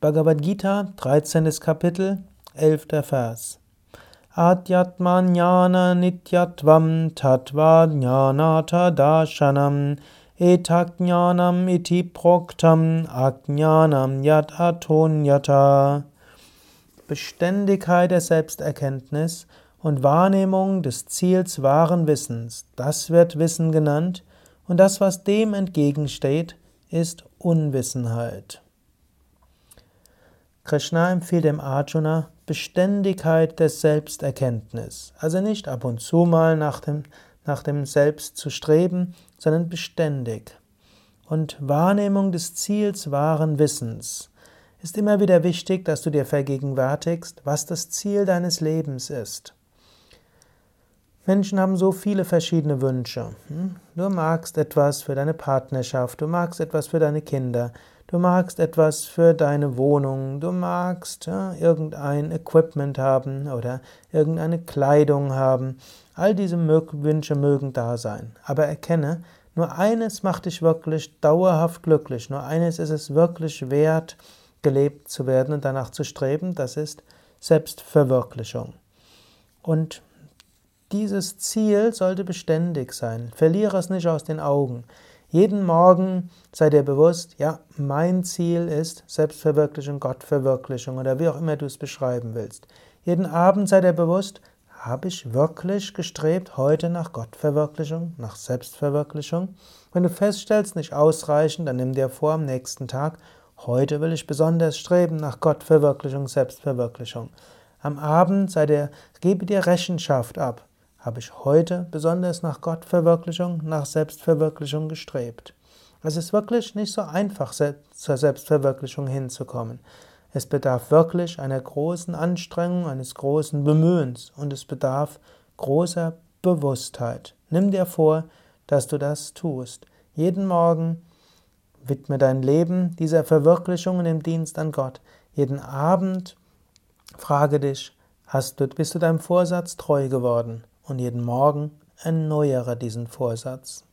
Bhagavad Gita, 13. Kapitel, 11. Vers. Adhyatmanyana nityatvam tattva jnanata darshanam etakjnanam iti proktam ajnanam yat atonyata. Beständigkeit der Selbsterkenntnis und Wahrnehmung des Ziels wahren Wissens, das wird Wissen genannt, und das, was dem entgegensteht, ist Unwissenheit. Krishna empfiehlt dem Arjuna Beständigkeit der Selbsterkenntnis. Also nicht ab und zu mal nach dem, nach dem Selbst zu streben, sondern beständig. Und Wahrnehmung des Ziels wahren Wissens ist immer wieder wichtig, dass du dir vergegenwärtigst, was das Ziel deines Lebens ist. Menschen haben so viele verschiedene Wünsche. Hm? Du magst etwas für deine Partnerschaft, du magst etwas für deine Kinder, du magst etwas für deine Wohnung, du magst ja, irgendein Equipment haben oder irgendeine Kleidung haben. All diese Wünsche mögen da sein. Aber erkenne, nur eines macht dich wirklich dauerhaft glücklich. Nur eines ist es wirklich wert, gelebt zu werden und danach zu streben. Das ist Selbstverwirklichung. Und dieses Ziel sollte beständig sein. Verliere es nicht aus den Augen. Jeden Morgen sei dir bewusst, ja, mein Ziel ist Selbstverwirklichung, Gottverwirklichung oder wie auch immer du es beschreiben willst. Jeden Abend sei dir bewusst, habe ich wirklich gestrebt heute nach Gottverwirklichung, nach Selbstverwirklichung? Wenn du feststellst, nicht ausreichend, dann nimm dir vor am nächsten Tag, heute will ich besonders streben nach Gottverwirklichung, Selbstverwirklichung. Am Abend sei dir, gebe dir Rechenschaft ab. Habe ich heute besonders nach Gottverwirklichung, nach Selbstverwirklichung gestrebt? Es ist wirklich nicht so einfach, zur Selbstverwirklichung hinzukommen. Es bedarf wirklich einer großen Anstrengung, eines großen Bemühens und es bedarf großer Bewusstheit. Nimm dir vor, dass du das tust. Jeden Morgen widme dein Leben dieser Verwirklichung und dem Dienst an Gott. Jeden Abend frage dich, hast du, bist du deinem Vorsatz treu geworden? Und jeden Morgen erneuere diesen Vorsatz.